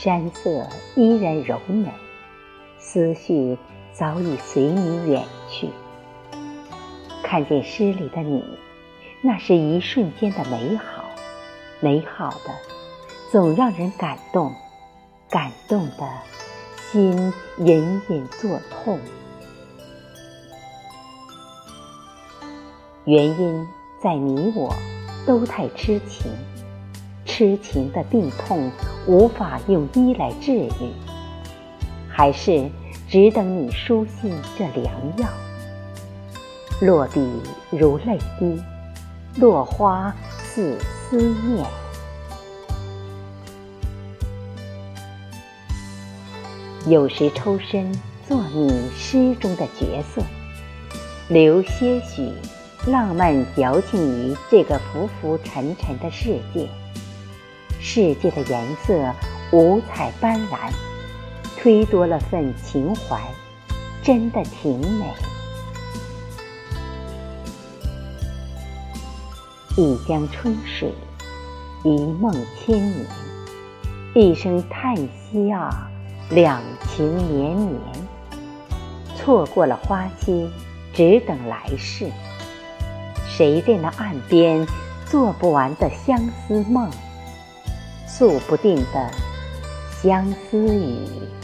山色依然柔美，思绪早已随你远去。看见诗里的你，那是一瞬间的美好，美好的总让人感动，感动的心隐隐作痛。原因在你我都太痴情，痴情的病痛无法用医来治愈，还是只等你书信这良药。落笔如泪滴，落花似思念。有时抽身做你诗中的角色，留些许。浪漫矫情于这个浮浮沉沉的世界，世界的颜色五彩斑斓，忒多了份情怀，真的挺美。一江春水，一梦千年，一声叹息啊，两情绵绵。错过了花期，只等来世。谁在那岸边做不完的相思梦，诉不尽的相思雨？